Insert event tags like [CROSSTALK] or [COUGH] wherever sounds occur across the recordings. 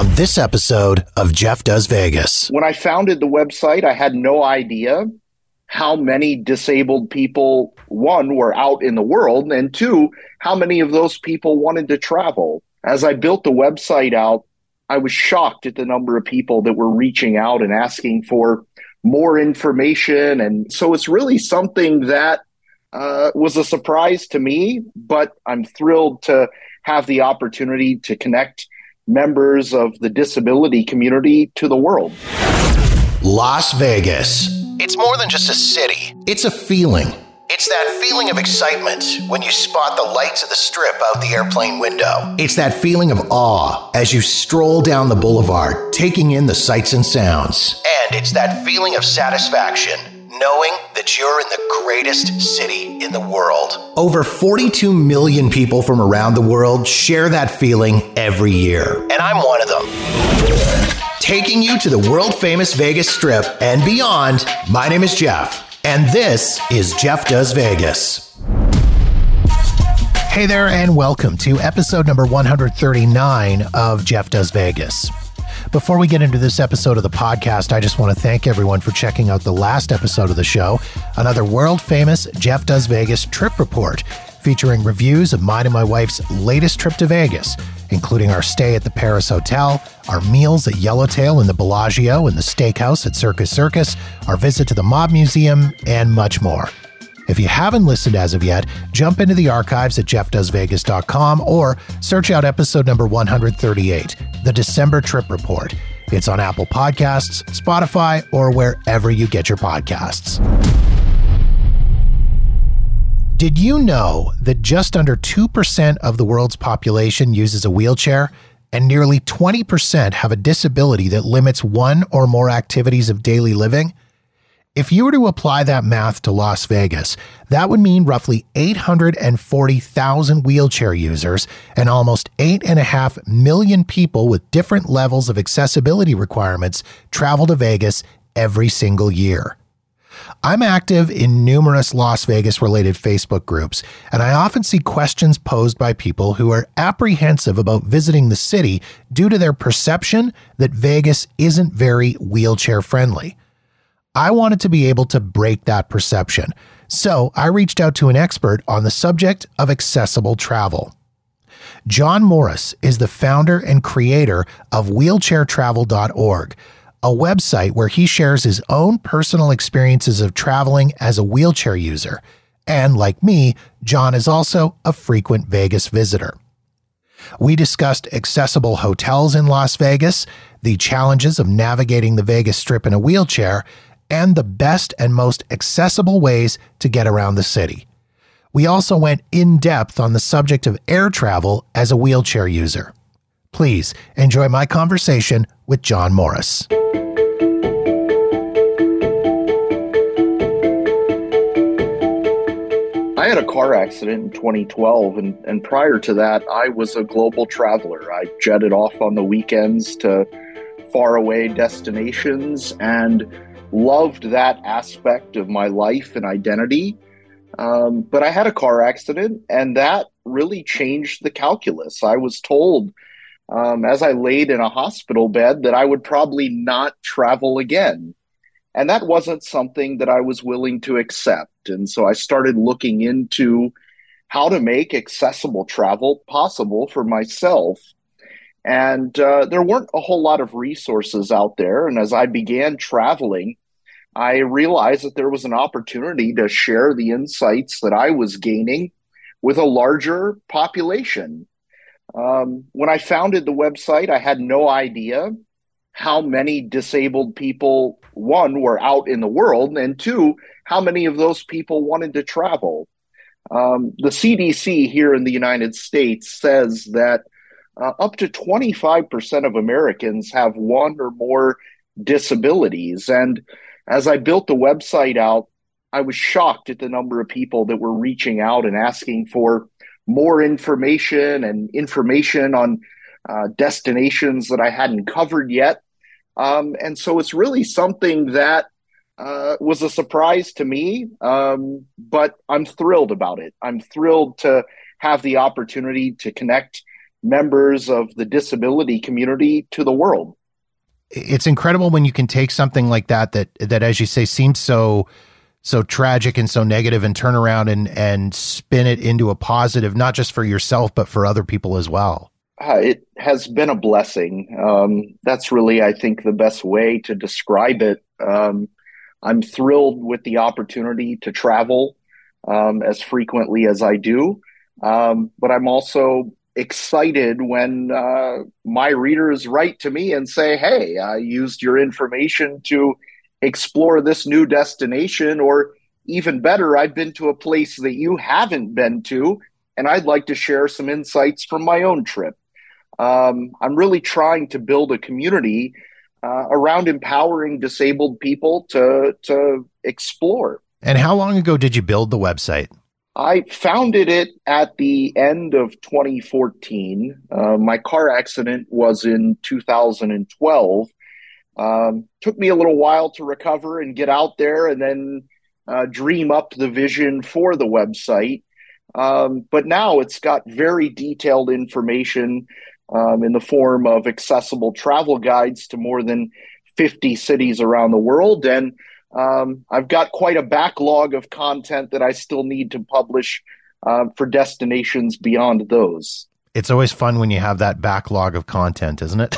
on this episode of Jeff Does Vegas. When I founded the website, I had no idea how many disabled people, one, were out in the world, and two, how many of those people wanted to travel. As I built the website out, I was shocked at the number of people that were reaching out and asking for more information. And so it's really something that uh, was a surprise to me, but I'm thrilled to have the opportunity to connect members of the disability community to the world. Las Vegas. It's more than just a city. It's a feeling. It's that feeling of excitement when you spot the lights of the strip out the airplane window. It's that feeling of awe as you stroll down the boulevard, taking in the sights and sounds. And it's that feeling of satisfaction knowing that you're in the greatest city in the world. Over 42 million people from around the world share that feeling every year. And I'm one of them. Taking you to the world famous Vegas Strip and beyond, my name is Jeff, and this is Jeff Does Vegas. Hey there, and welcome to episode number 139 of Jeff Does Vegas. Before we get into this episode of the podcast, I just want to thank everyone for checking out the last episode of the show, another world famous Jeff Does Vegas trip report featuring reviews of mine and my wife's latest trip to Vegas, including our stay at the Paris Hotel, our meals at Yellowtail and the Bellagio and the steakhouse at Circus Circus, our visit to the Mob Museum, and much more. If you haven't listened as of yet, jump into the archives at jeffdoesvegas.com or search out episode number 138, the December Trip Report. It's on Apple Podcasts, Spotify, or wherever you get your podcasts. Did you know that just under 2% of the world's population uses a wheelchair? And nearly 20% have a disability that limits one or more activities of daily living? If you were to apply that math to Las Vegas, that would mean roughly 840,000 wheelchair users and almost 8.5 million people with different levels of accessibility requirements travel to Vegas every single year. I'm active in numerous Las Vegas related Facebook groups, and I often see questions posed by people who are apprehensive about visiting the city due to their perception that Vegas isn't very wheelchair friendly. I wanted to be able to break that perception, so I reached out to an expert on the subject of accessible travel. John Morris is the founder and creator of wheelchairtravel.org, a website where he shares his own personal experiences of traveling as a wheelchair user. And like me, John is also a frequent Vegas visitor. We discussed accessible hotels in Las Vegas, the challenges of navigating the Vegas Strip in a wheelchair, and the best and most accessible ways to get around the city. We also went in depth on the subject of air travel as a wheelchair user. Please enjoy my conversation with John Morris. I had a car accident in 2012, and, and prior to that, I was a global traveler. I jetted off on the weekends to faraway destinations and loved that aspect of my life and identity. Um, but I had a car accident, and that really changed the calculus. I was told um, as I laid in a hospital bed that I would probably not travel again. And that wasn't something that I was willing to accept. And so I started looking into how to make accessible travel possible for myself. And uh, there weren't a whole lot of resources out there. And as I began traveling, I realized that there was an opportunity to share the insights that I was gaining with a larger population. Um, when I founded the website, I had no idea how many disabled people, one, were out in the world, and two, how many of those people wanted to travel. Um, the CDC here in the United States says that uh, up to 25% of Americans have one or more disabilities. And as I built the website out, I was shocked at the number of people that were reaching out and asking for more information and information on uh, destinations that I hadn't covered yet. Um, and so it's really something that uh, was a surprise to me, um, but I'm thrilled about it. I'm thrilled to have the opportunity to connect members of the disability community to the world. It's incredible when you can take something like that that that as you say seems so so tragic and so negative and turn around and and spin it into a positive not just for yourself but for other people as well. Uh, it has been a blessing. Um, that's really, I think, the best way to describe it. Um, I'm thrilled with the opportunity to travel um, as frequently as I do. Um, but I'm also excited when uh, my readers write to me and say, Hey, I used your information to explore this new destination, or even better, I've been to a place that you haven't been to, and I'd like to share some insights from my own trip. Um, I'm really trying to build a community uh, around empowering disabled people to to explore. And how long ago did you build the website? I founded it at the end of 2014. Uh, my car accident was in 2012. Um, took me a little while to recover and get out there and then uh, dream up the vision for the website. Um, but now it's got very detailed information um, in the form of accessible travel guides to more than 50 cities around the world. And um, I've got quite a backlog of content that I still need to publish uh, for destinations beyond those. It's always fun when you have that backlog of content, isn't it?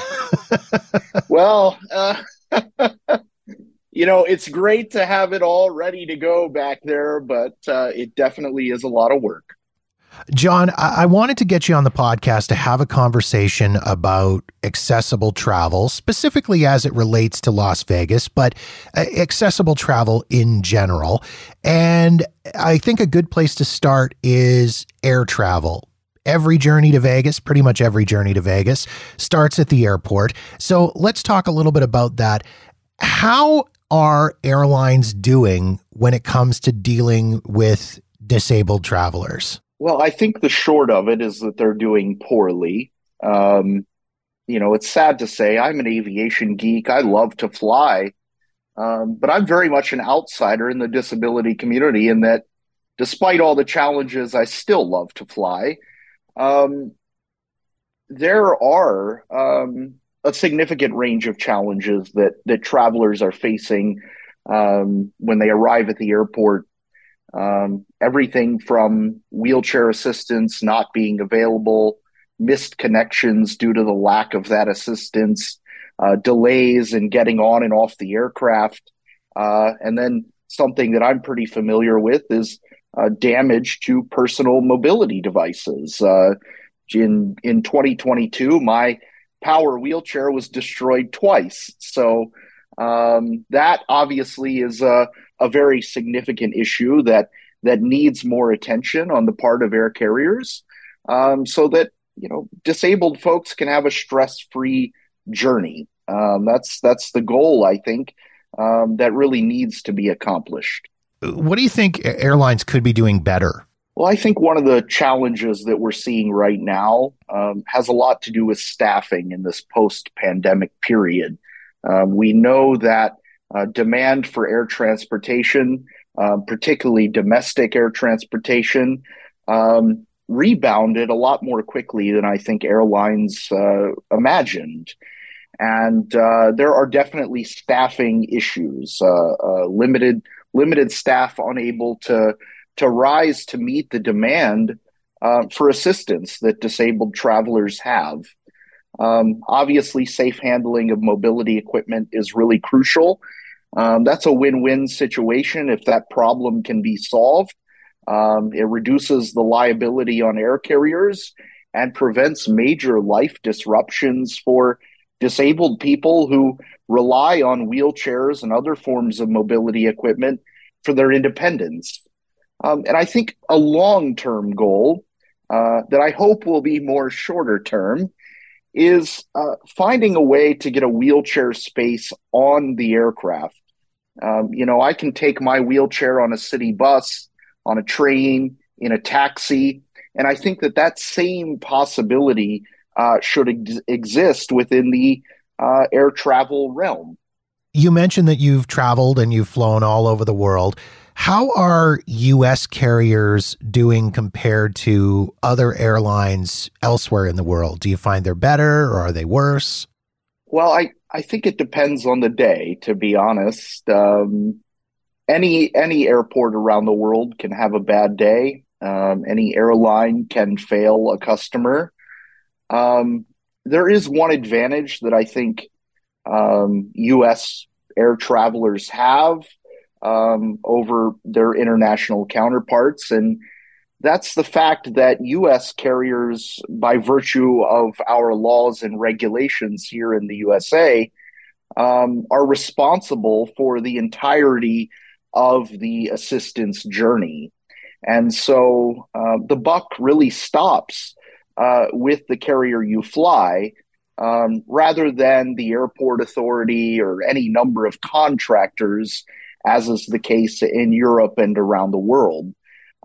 [LAUGHS] well, uh, [LAUGHS] you know, it's great to have it all ready to go back there, but uh, it definitely is a lot of work. John, I-, I wanted to get you on the podcast to have a conversation about accessible travel, specifically as it relates to Las Vegas, but uh, accessible travel in general. And I think a good place to start is air travel every journey to Vegas, pretty much every journey to Vegas, starts at the airport. So let's talk a little bit about that. How are airlines doing when it comes to dealing with disabled travelers? Well, I think the short of it is that they're doing poorly. Um, you know, it's sad to say I'm an aviation geek. I love to fly, um, but I'm very much an outsider in the disability community in that despite all the challenges, I still love to fly. Um, there are um, a significant range of challenges that, that travelers are facing um, when they arrive at the airport um, everything from wheelchair assistance not being available, missed connections due to the lack of that assistance, uh, delays in getting on and off the aircraft, uh, and then something that I'm pretty familiar with is uh, damage to personal mobility devices. Uh, in in 2022, my power wheelchair was destroyed twice, so um, that obviously is a a very significant issue that that needs more attention on the part of air carriers, um, so that you know disabled folks can have a stress-free journey. Um, that's that's the goal, I think, um, that really needs to be accomplished. What do you think airlines could be doing better? Well, I think one of the challenges that we're seeing right now um, has a lot to do with staffing in this post-pandemic period. Um, we know that uh, demand for air transportation, uh, particularly domestic air transportation, um, rebounded a lot more quickly than I think airlines uh, imagined. And uh, there are definitely staffing issues, uh, uh, limited limited staff unable to to rise to meet the demand for assistance that disabled travelers have. Um, obviously, safe handling of mobility equipment is really crucial. Um, that's a win win situation if that problem can be solved. Um, it reduces the liability on air carriers and prevents major life disruptions for disabled people who rely on wheelchairs and other forms of mobility equipment for their independence. Um, and I think a long term goal uh, that I hope will be more shorter term is uh, finding a way to get a wheelchair space on the aircraft. Um, you know, I can take my wheelchair on a city bus, on a train, in a taxi, and I think that that same possibility uh, should ex- exist within the uh, air travel realm. You mentioned that you've traveled and you've flown all over the world. How are U.S. carriers doing compared to other airlines elsewhere in the world? Do you find they're better or are they worse? Well, I, I think it depends on the day, to be honest. Um, any any airport around the world can have a bad day. Um, any airline can fail a customer. Um, there is one advantage that I think um, U.S. air travelers have um, over their international counterparts, and that's the fact that U.S. carriers, by virtue of our laws and regulations here in the USA, um, are responsible for the entirety of the assistance journey. And so uh, the buck really stops uh, with the carrier you fly um, rather than the airport authority or any number of contractors, as is the case in Europe and around the world.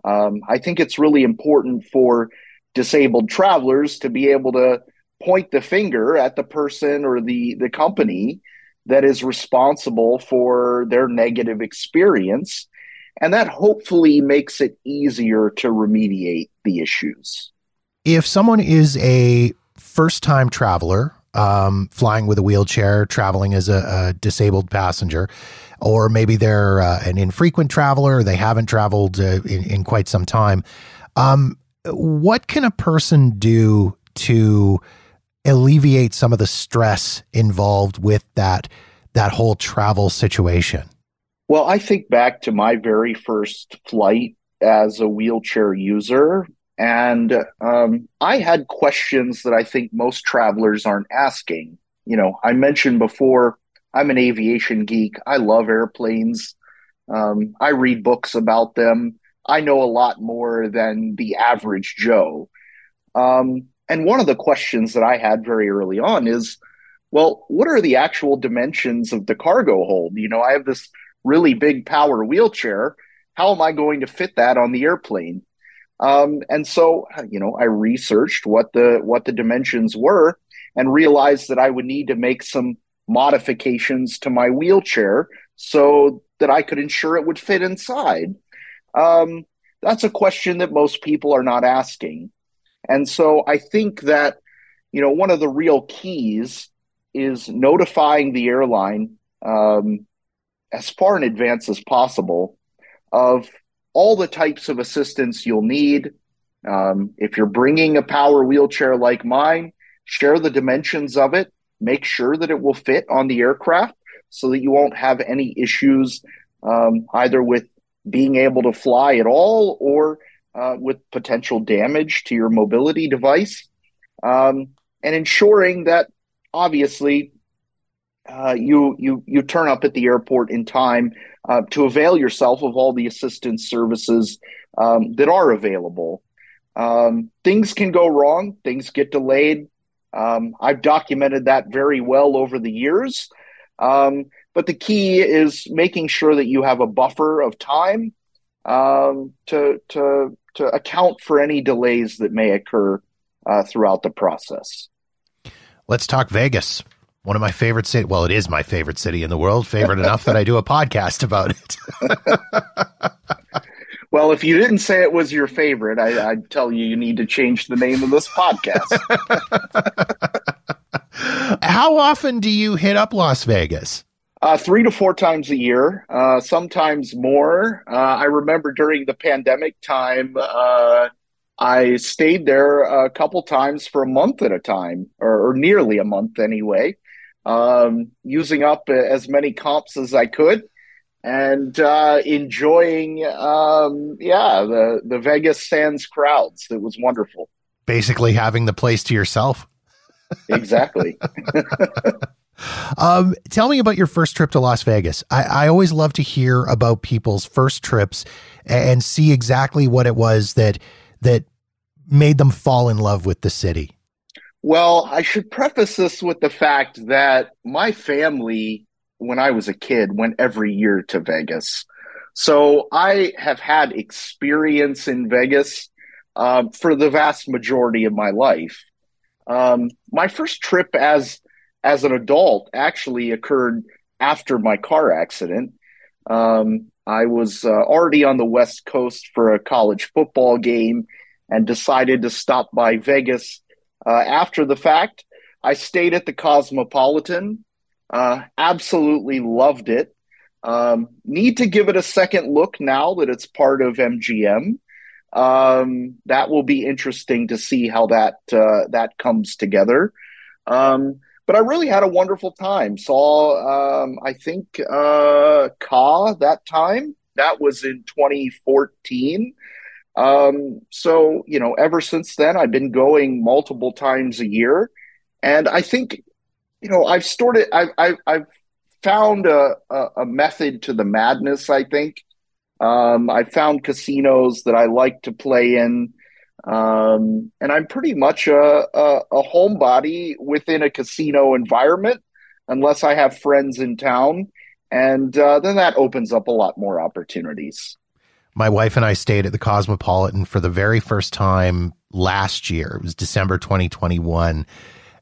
Um, I think it's really important for disabled travelers to be able to point the finger at the person or the, the company that is responsible for their negative experience. And that hopefully makes it easier to remediate the issues. If someone is a first time traveler, um, flying with a wheelchair, traveling as a, a disabled passenger, or maybe they're uh, an infrequent traveler, they haven't traveled uh, in, in, quite some time. Um, what can a person do to alleviate some of the stress involved with that that whole travel situation? Well, I think back to my very first flight as a wheelchair user, and um, I had questions that I think most travelers aren't asking. You know, I mentioned before, I'm an aviation geek. I love airplanes. Um, I read books about them. I know a lot more than the average Joe. Um, and one of the questions that I had very early on is, well, what are the actual dimensions of the cargo hold? You know, I have this really big power wheelchair. How am I going to fit that on the airplane? Um, and so, you know, I researched what the what the dimensions were and realized that I would need to make some modifications to my wheelchair so that I could ensure it would fit inside. Um, that's a question that most people are not asking. And so I think that, you know, one of the real keys is notifying the airline um, as far in advance as possible of all the types of assistance you'll need. Um, if you're bringing a power wheelchair like mine, share the dimensions of it, make sure that it will fit on the aircraft so that you won't have any issues um, either with being able to fly at all or uh, with potential damage to your mobility device, um, and ensuring that obviously uh, you you you turn up at the airport in time uh, to avail yourself of all the assistance services um, that are available. Um, things can go wrong. Things get delayed. Um, I've documented that very well over the years. Um, but the key is making sure that you have a buffer of time um, to to to account for any delays that may occur uh, throughout the process. Let's talk Vegas. One of my favorite city. Well, it is my favorite city in the world. Favorite enough that I do a podcast about it. [LAUGHS] well, if you didn't say it was your favorite, I, would tell you you need to change the name of this podcast. [LAUGHS] How often do you hit up Las Vegas? Uh, three to four times a year, uh, sometimes more. Uh, I remember during the pandemic time, uh, I stayed there a couple times for a month at a time, or, or nearly a month anyway, um, using up as many comps as I could and uh, enjoying, um, yeah, the, the Vegas sans crowds. It was wonderful. Basically, having the place to yourself. [LAUGHS] exactly. [LAUGHS] Um, tell me about your first trip to Las Vegas. I, I, always love to hear about people's first trips and see exactly what it was that that made them fall in love with the city. Well, I should preface this with the fact that my family, when I was a kid, went every year to Vegas. So I have had experience in Vegas um, for the vast majority of my life. Um, my first trip as as an adult actually occurred after my car accident. Um, I was uh, already on the West Coast for a college football game and decided to stop by Vegas uh, after the fact. I stayed at the Cosmopolitan, uh, absolutely loved it. Um, need to give it a second look now that it's part of MGM. Um, that will be interesting to see how that uh, that comes together. Um, but I really had a wonderful time. Saw, um, I think, uh, Ka that time. That was in 2014. Um, so, you know, ever since then, I've been going multiple times a year. And I think, you know, I've started, I've, I've, I've found a, a, method to the madness, I think. Um, I found casinos that I like to play in um, and I'm pretty much a, a, a homebody within a casino environment, unless I have friends in town. And uh, then that opens up a lot more opportunities. My wife and I stayed at the Cosmopolitan for the very first time last year. It was December 2021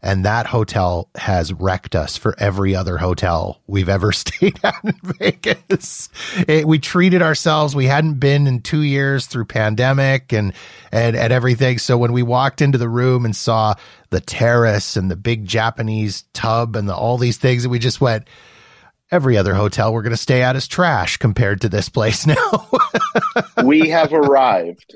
and that hotel has wrecked us for every other hotel we've ever [LAUGHS] stayed at in Vegas. It, we treated ourselves. We hadn't been in two years through pandemic and, and, and everything. So when we walked into the room and saw the terrace and the big Japanese tub and the, all these things, we just went, every other hotel we're going to stay at is trash compared to this place [LAUGHS] now. we have arrived.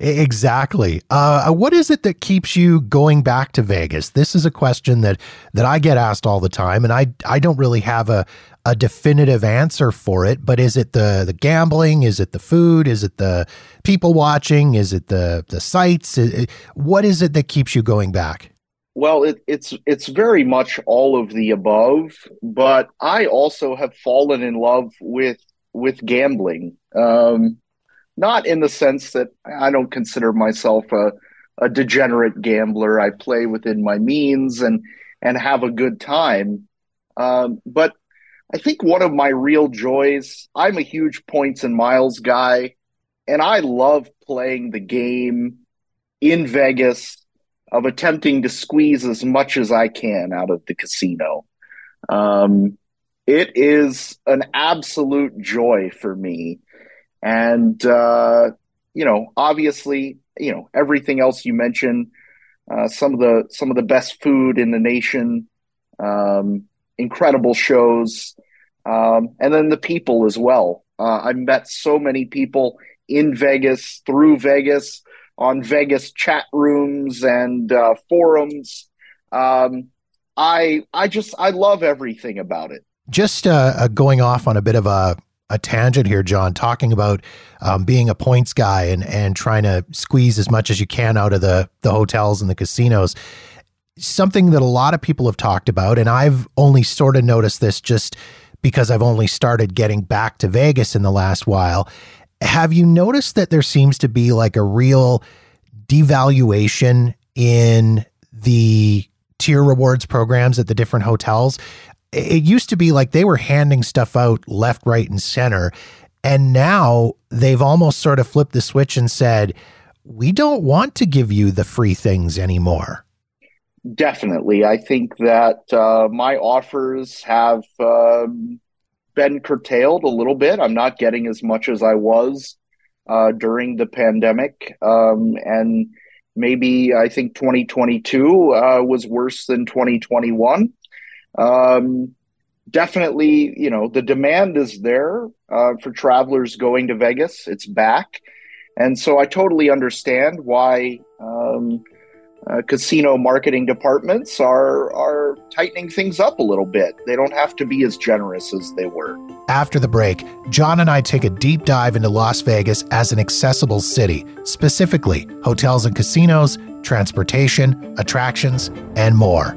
exactly. Uh, what is it that keeps you going back to Vegas? This is a question that that I get asked all the time, and I I don't really have a a definitive answer for it. But is it the the gambling? Is it the food? Is it the people watching? Is it the the sights? What is it that keeps you going back? Well, it, it's it's very much all of the above, but I also have fallen in love with with gambling. Um, not in the sense that I don't consider myself a, a degenerate gambler. I play within my means and and have a good time. Um, but I think one of my real joys. I'm a huge points and miles guy, and I love playing the game in Vegas of attempting to squeeze as much as I can out of the casino. Um, it is an absolute joy for me. And, uh, you know, obviously, you know, everything else you mentioned, uh, some of the, some of the best food in the nation, um, incredible shows, um, and then the people as well. Uh, I met so many people in Vegas, through Vegas, on Vegas chat rooms and uh, forums. Um, I I just I love everything about it. Just uh, uh, going off on a bit of a a tangent here, John, talking about um, being a points guy and and trying to squeeze as much as you can out of the the hotels and the casinos. Something that a lot of people have talked about, and I've only sort of noticed this just because I've only started getting back to Vegas in the last while, have you noticed that there seems to be like a real devaluation in the tier rewards programs at the different hotels? It used to be like they were handing stuff out left, right, and center. And now they've almost sort of flipped the switch and said, we don't want to give you the free things anymore. Definitely. I think that uh, my offers have um, been curtailed a little bit. I'm not getting as much as I was uh, during the pandemic. Um, and maybe I think 2022 uh, was worse than 2021. Um, definitely, you know, the demand is there uh, for travelers going to Vegas. It's back. And so I totally understand why um, uh, casino marketing departments are are tightening things up a little bit. They don't have to be as generous as they were. After the break, John and I take a deep dive into Las Vegas as an accessible city, specifically hotels and casinos, transportation, attractions, and more.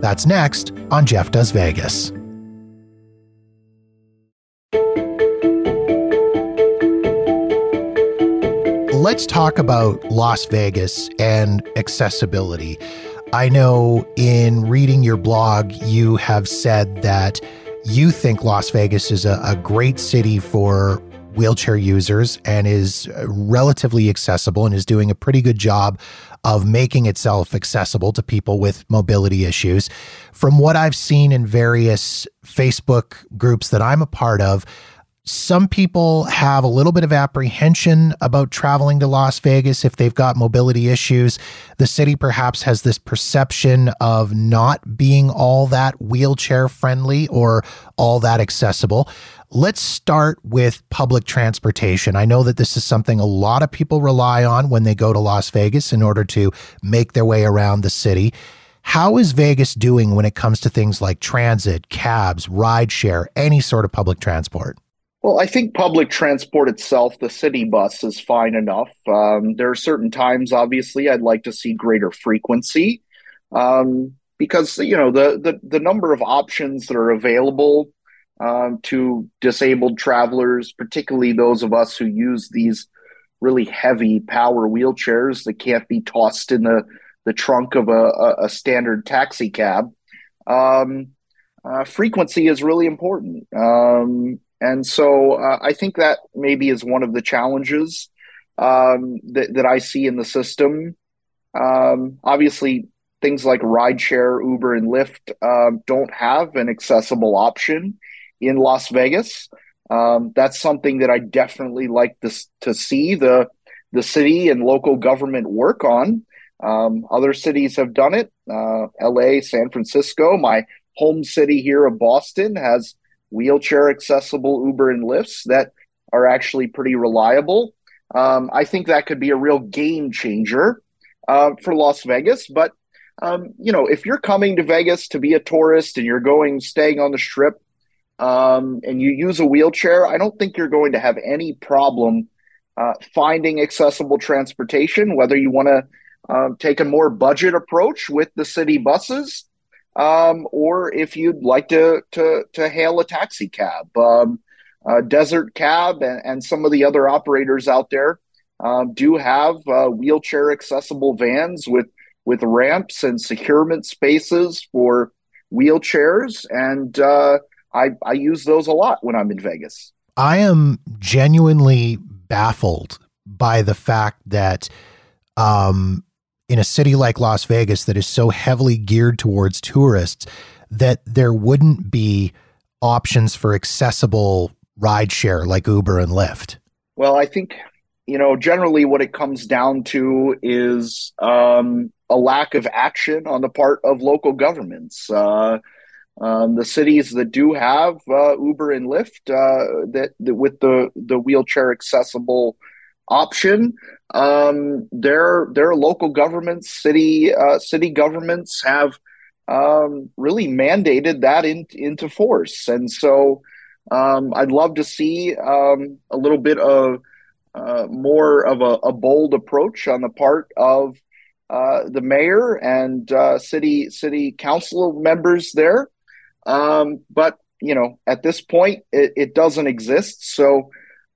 That's next on Jeff Does Vegas. Let's talk about Las Vegas and accessibility. I know in reading your blog, you have said that you think Las Vegas is a, a great city for wheelchair users and is relatively accessible and is doing a pretty good job of making itself accessible to people with mobility issues. From what I've seen in various Facebook groups that I'm a part of, some people have a little bit of apprehension about traveling to Las Vegas if they've got mobility issues. The city perhaps has this perception of not being all that wheelchair friendly or all that accessible. Let's start with public transportation. I know that this is something a lot of people rely on when they go to Las Vegas in order to make their way around the city. How is Vegas doing when it comes to things like transit, cabs, rideshare, any sort of public transport? Well, I think public transport itself, the city bus, is fine enough. Um, there are certain times, obviously, I'd like to see greater frequency um, because you know the, the the number of options that are available um, to disabled travelers, particularly those of us who use these really heavy power wheelchairs that can't be tossed in the the trunk of a, a, a standard taxi cab. Um, uh, frequency is really important. Um, and so uh, I think that maybe is one of the challenges um, that, that I see in the system. Um, obviously, things like rideshare, Uber, and Lyft uh, don't have an accessible option in Las Vegas. Um, that's something that I definitely like to see the the city and local government work on. Um, other cities have done it. Uh, L.A., San Francisco, my home city here of Boston has wheelchair accessible Uber and Lyfts that are actually pretty reliable. Um, I think that could be a real game changer uh, for Las Vegas. But um, you know, if you're coming to Vegas to be a tourist and you're going staying on the Strip um, and you use a wheelchair, I don't think you're going to have any problem uh, finding accessible transportation. Whether you want to uh, take a more budget approach with the city buses um, or if you'd like to to to hail a taxi cab, um, Desert Cab, and, and, some of the other operators out there um, do have uh, wheelchair accessible vans with with ramps and securement spaces for wheelchairs, and uh, I I use those a lot when I'm in Vegas. I am genuinely baffled by the fact that um, in a city like Las Vegas that is so heavily geared towards tourists that there wouldn't be options for accessible rideshare like Uber and Lyft? Well, I think, you know, generally what it comes down to is um, a lack of action on the part of local governments. Uh, um, the cities that do have uh, Uber and Lyft uh, that, that, with the the wheelchair accessible option. Um, their their local governments, city uh, city governments have um, really mandated that in, into force, and so um, I'd love to see um, a little bit of uh, more of a, a, bold approach on the part of uh, the mayor and uh, city city council members there. Um, but you know, at this point, it, it doesn't exist. So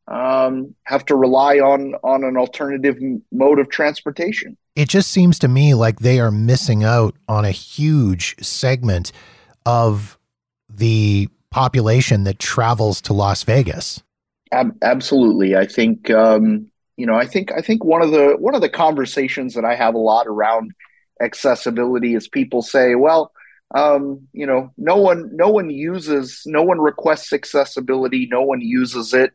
um, have to rely on on an alternative mode of transportation. It just seems to me like they are missing out on a huge segment of the population that travels to Las Vegas. Ab- absolutely, I think um, you know. I think I think one of the one of the conversations that I have a lot around accessibility is people say, well. Um, you know, no one, no one uses, no one requests accessibility, no one uses it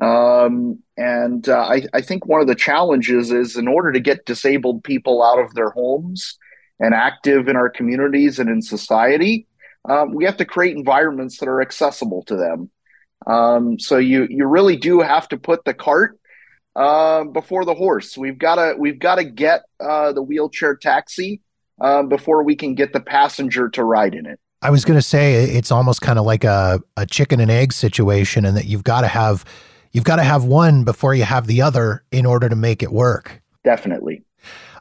um, and uh, I, I, think one of the challenges is in order to get disabled people out of their homes and active in our communities and in society, um, we have to create environments that are accessible to them. Um, so you you really do have to put the cart uh, before the horse. We've got to we've got to get uh, the wheelchair taxi uh, before we can get the passenger to ride in it. I was going to say it's almost kind of like a, a chicken and egg situation, and that you've got to have You've got to have one before you have the other in order to make it work. Definitely.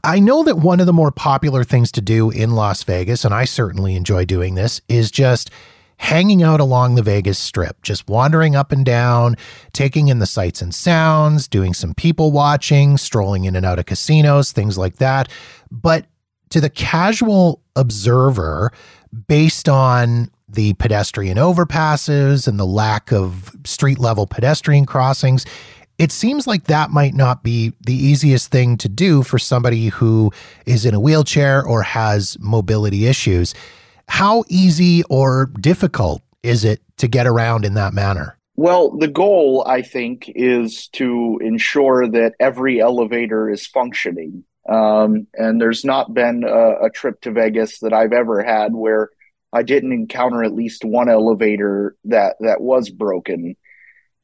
I know that one of the more popular things to do in Las Vegas, and I certainly enjoy doing this, is just hanging out along the Vegas Strip, just wandering up and down, taking in the sights and sounds, doing some people watching, strolling in and out of casinos, things like that. But to the casual observer, based on the pedestrian overpasses and the lack of street level pedestrian crossings, it seems like that might not be the easiest thing to do for somebody who is in a wheelchair or has mobility issues. How easy or difficult is it to get around in that manner? Well, the goal, I think, is to ensure that every elevator is functioning. Um, and there's not been a, a, trip to Vegas that I've ever had where I didn't encounter at least one elevator that that was broken.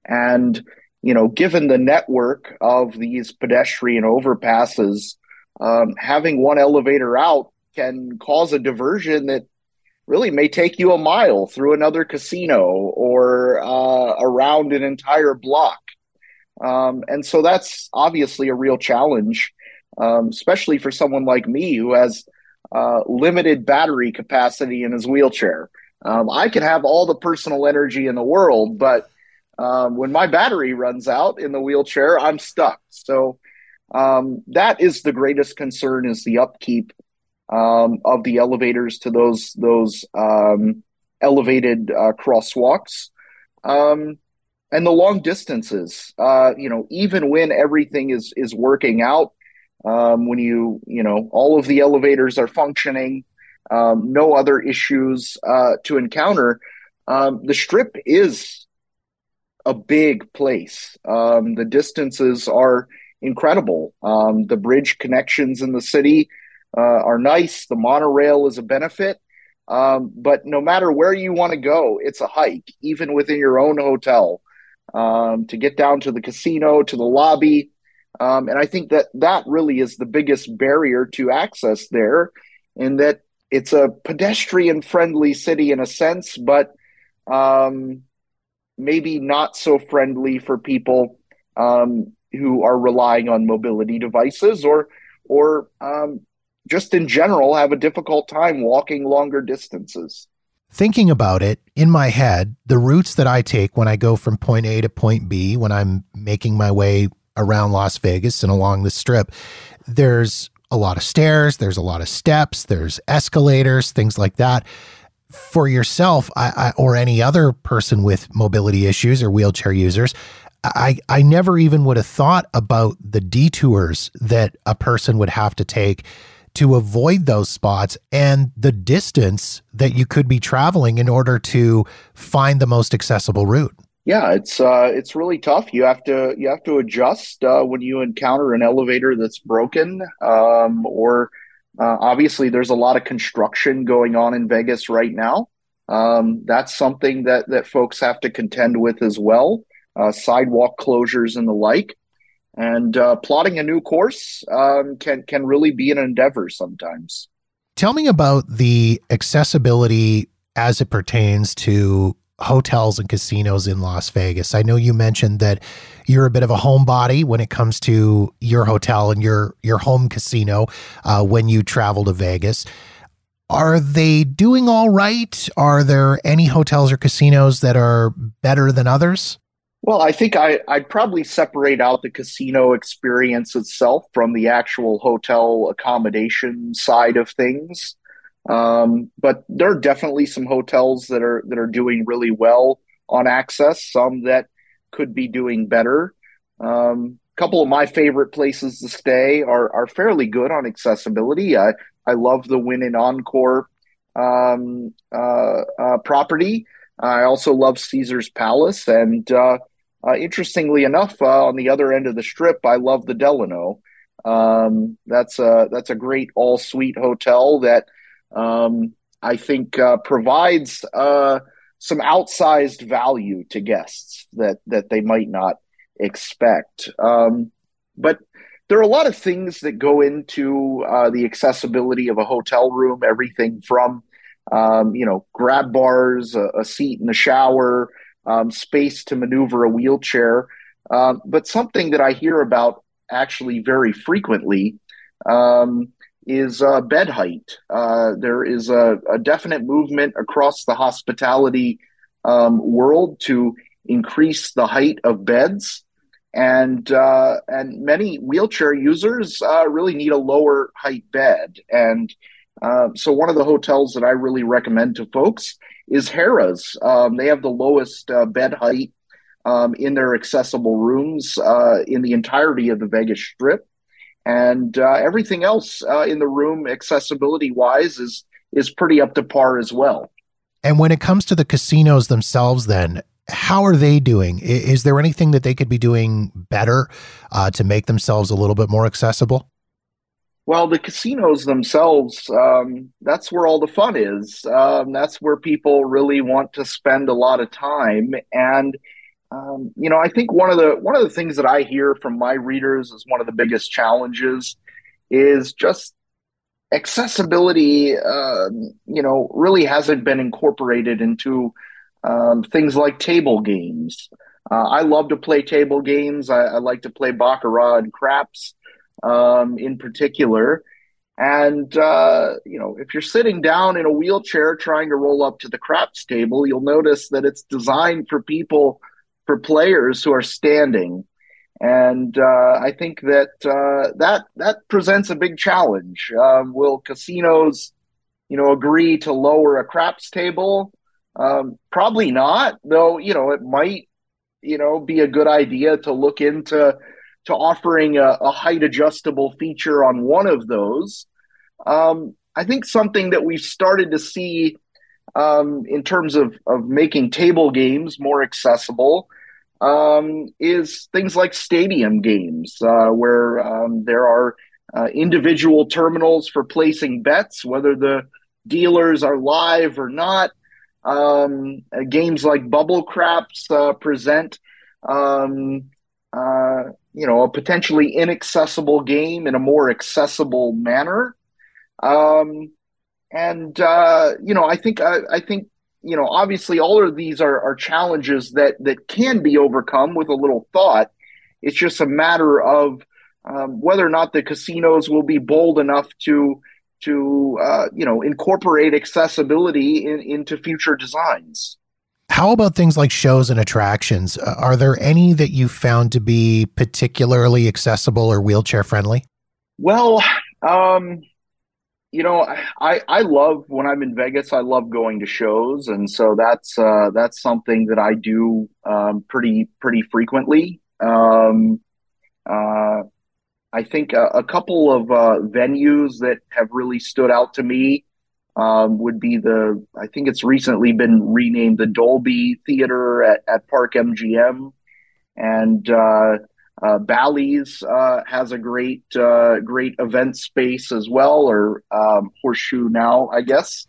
And you know, given the network of these pedestrian overpasses, um, having one elevator out can cause a diversion that really may take you a mile through another casino or uh, around an entire block. Um, and so that's obviously a real challenge, um, especially for someone like me who has uh, limited battery capacity in his wheelchair. Um, I can have all the personal energy in the world, but um, when my battery runs out in the wheelchair, I'm stuck. So um, that is the greatest concern: is the upkeep um, of the elevators to those those um, elevated uh, crosswalks, um, and the long distances. Uh, you know, even when everything is is working out, um, when you you know all of the elevators are functioning, um, no other issues uh, to encounter. Um, the strip is a big place. the distances are incredible. the bridge connections in the city uh, are nice. The monorail is a benefit. Um, but no matter where you want to go, it's a hike, even within your own hotel, um, to get down to the casino, to the lobby. Um, and I think that that really is the biggest barrier to access there, in that it's a pedestrian friendly city in a sense, but um, maybe not so friendly for people um, who are relying on mobility devices or or um, just in general have a difficult time walking longer distances. Thinking about it in my head, the routes that I take when I go from point A to point B, when I'm making my way around Las Vegas and along the strip, there's a lot of stairs, there's a lot of steps, there's escalators, things like that. For yourself I, I, or any other person with mobility issues or wheelchair users, I, I never even would have thought about the detours that a person would have to take to avoid those spots and the distance that you could be traveling in order to find the most accessible route. Yeah, it's uh, it's really tough. You have to you have to adjust uh, when you encounter an elevator that's broken, um, or uh, obviously there's a lot of construction going on in Vegas right now. Um, that's something that that folks have to contend with as well. Uh, sidewalk closures and the like and uh, plotting a new course um, can can really be an endeavor sometimes. Tell me about the accessibility as it pertains to hotels and casinos in Las Vegas. I know you mentioned that you're a bit of a homebody when it comes to your hotel and your your home casino uh, when you travel to Vegas. Are they doing all right? Are there any hotels or casinos that are better than others? Well, I think I, would probably separate out the casino experience itself from the actual hotel accommodation side of things. Um, but there are definitely some hotels that are that are doing really well on access. Some that could be doing better. Um, a couple of my favorite places to stay are are fairly good on accessibility. I I love the Wynn and Encore um, uh, uh, property. I also love Caesar's Palace, and uh, uh, interestingly enough, uh, on the other end of the strip, I love the Delano. Um, that's a that's a great all suite hotel that um, I think uh, provides uh, some outsized value to guests that that they might not expect. Um, but there are a lot of things that go into uh, the accessibility of a hotel room. Everything from um, you know grab bars, a, a seat in the shower um, space to maneuver a wheelchair. Um, but something that I hear about actually very frequently um, is uh, bed height. Uh, there is a, a, definite movement across the hospitality um, world to increase the height of beds. And uh, and many wheelchair users uh, really need a lower height bed. And uh, so one of the hotels that I really recommend to folks is Harrah's. Um, they have the lowest uh, bed height um, in their accessible rooms in the entirety of the Vegas Strip, and uh, everything else uh, in the room, accessibility wise, is is pretty up to par as well. And when it comes to the casinos themselves, then how are they doing? Is there anything that they could be doing better uh, to make themselves a little bit more accessible? Well, the casinos themselves, um, that's where all the fun is. Um, that's where people really want to spend a lot of time. And, um, you know, I think one of the one of the things that I hear from my readers is one of the biggest challenges is just accessibility. Uh, you know, really hasn't been incorporated into um, things like table games. Uh, I love to play table games. I, I like to play baccarat and craps um, in particular. And, uh, you know, if you're sitting down in a wheelchair trying to roll up to the craps table, you'll notice that it's designed for people, for players who are standing. And uh, I think that uh, that that presents a big challenge. Um, will casinos, you know, agree to lower a craps table? Um, probably not, though. You know, it might, you know, be a good idea to look into to offering a, a height adjustable feature on one of those. Um, I think something that we've started to see um, in terms of, of making table games more accessible um, is things like stadium games, uh, where um, there are uh, individual terminals for placing bets, whether the dealers are live or not. Um, uh, games like Bubble Craps uh, present um, uh, you know, a potentially inaccessible game in a more accessible manner. Um, and uh, you know, I think I, I, think you know, obviously, all of these are, are challenges that that can be overcome with a little thought. It's just a matter of um, whether or not the casinos will be bold enough to to uh, you know incorporate accessibility in, into future designs. How about things like shows and attractions? Uh, are there any that you found to be particularly accessible or wheelchair friendly? Well, um, you know, I I love when I'm in Vegas. I love going to shows, and so that's uh, that's something that I do um, pretty pretty frequently. Um, uh, I think a, a couple of uh, venues that have really stood out to me um, would be the I think it's recently been renamed the Dolby Theater at, at Park MGM, and uh, Bally's uh, has a great uh, great event space as well, or um, Horseshoe now, I guess.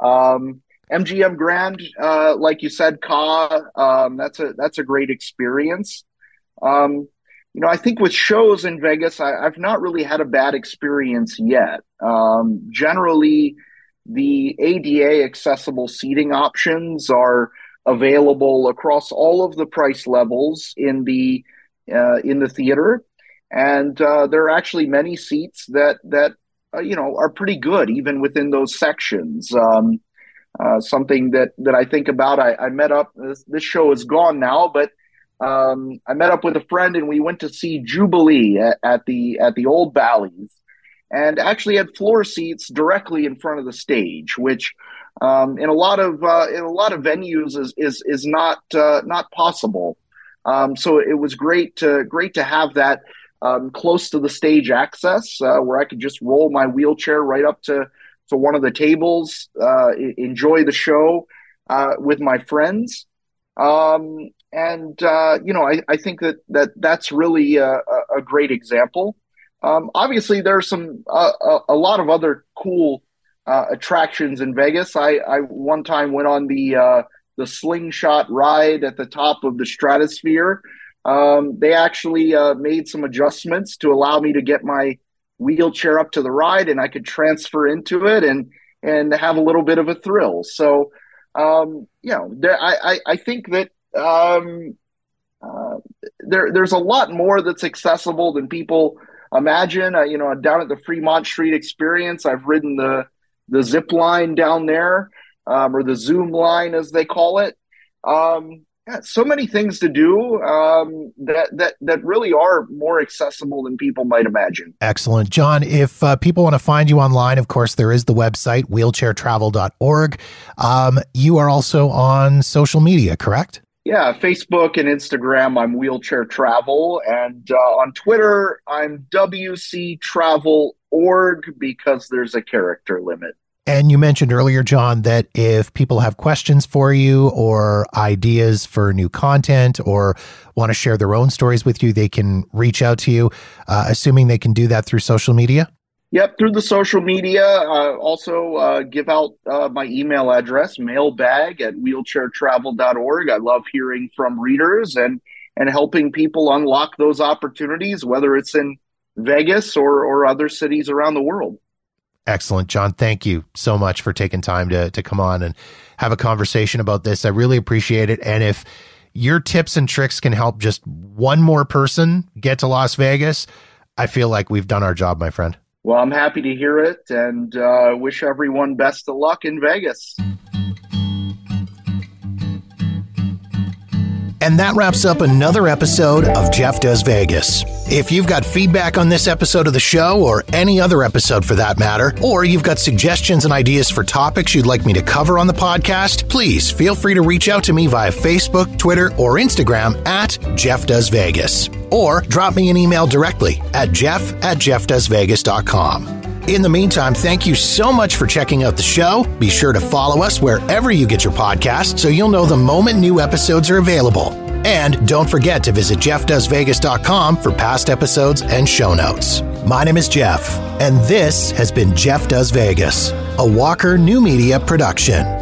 Um, MGM Grand, uh, like you said, Ka, um, that's a that's a great experience. Um, you know, I think with shows in Vegas, I, have not really had a bad experience yet. Um, generally, the ADA accessible seating options are available across all of the price levels in the uh, in the theater, and uh, there are actually many seats that that uh, you know are pretty good even within those sections. Um, uh, something that that I think about. I, I met up. This, this, show is gone now, but um, I met up with a friend and we went to see Jubilee at, at the at the old Bally's and actually had floor seats directly in front of the stage, which um, in a lot of uh, in a lot of venues is is is not uh, not possible. Um, so it was great to great to have that um, close to the stage access, uh, where I could just roll my wheelchair right up to to one of the tables, uh, enjoy the show uh, with my friends. Um, and uh, you know, I, I think that that that's really a, a great example. Um, obviously, there's some uh, a, a, lot of other cool uh, attractions in Vegas. I, I one time went on the uh, the slingshot ride at the top of the Stratosphere. Um, they actually uh, made some adjustments to allow me to get my wheelchair up to the ride, and I could transfer into it and and have a little bit of a thrill. So, um, you know, there, I, I, I think that um, uh, there there's a lot more that's accessible than people imagine, uh, you know, down at the Fremont Street Experience, I've ridden the the zip line down there, um, or the Zoom line as they call it. Um, yeah, so many things to do um, that that that really are more accessible than people might imagine. Excellent, John. If uh, people want to find you online, of course, there is the website wheelchairtravel.org. Um, you are also on social media, correct? Yeah, Facebook and Instagram, I'm Wheelchair Travel. And uh, on Twitter, I'm WC Travel Org because there's a character limit. And you mentioned earlier, John, that if people have questions for you or ideas for new content or want to share their own stories with you, they can reach out to you, uh, assuming they can do that through social media. Yep, through the social media. Uh, also, uh, give out uh, my email address, mailbag at wheelchairtravel.org. I love hearing from readers and, and helping people unlock those opportunities, whether it's in Vegas or, or other cities around the world. Excellent, John. Thank you so much for taking time to, to come on and have a conversation about this. I really appreciate it. And if your tips and tricks can help just one more person get to Las Vegas, I feel like we've done our job, my friend. Well, I'm happy to hear it and uh, wish everyone best of luck in Vegas. And that wraps up another episode of Jeff Does Vegas. If you've got feedback on this episode of the show, or any other episode for that matter, or you've got suggestions and ideas for topics you'd like me to cover on the podcast, please feel free to reach out to me via Facebook, Twitter, or Instagram at Jeff Does Vegas. Or drop me an email directly at jeff at jeffdoesvegas.com. In the meantime, thank you so much for checking out the show. Be sure to follow us wherever you get your podcast so you'll know the moment new episodes are available. And don't forget to visit jeffdoesvegas.com for past episodes and show notes. My name is Jeff, and this has been Jeff Does Vegas, a Walker New Media production.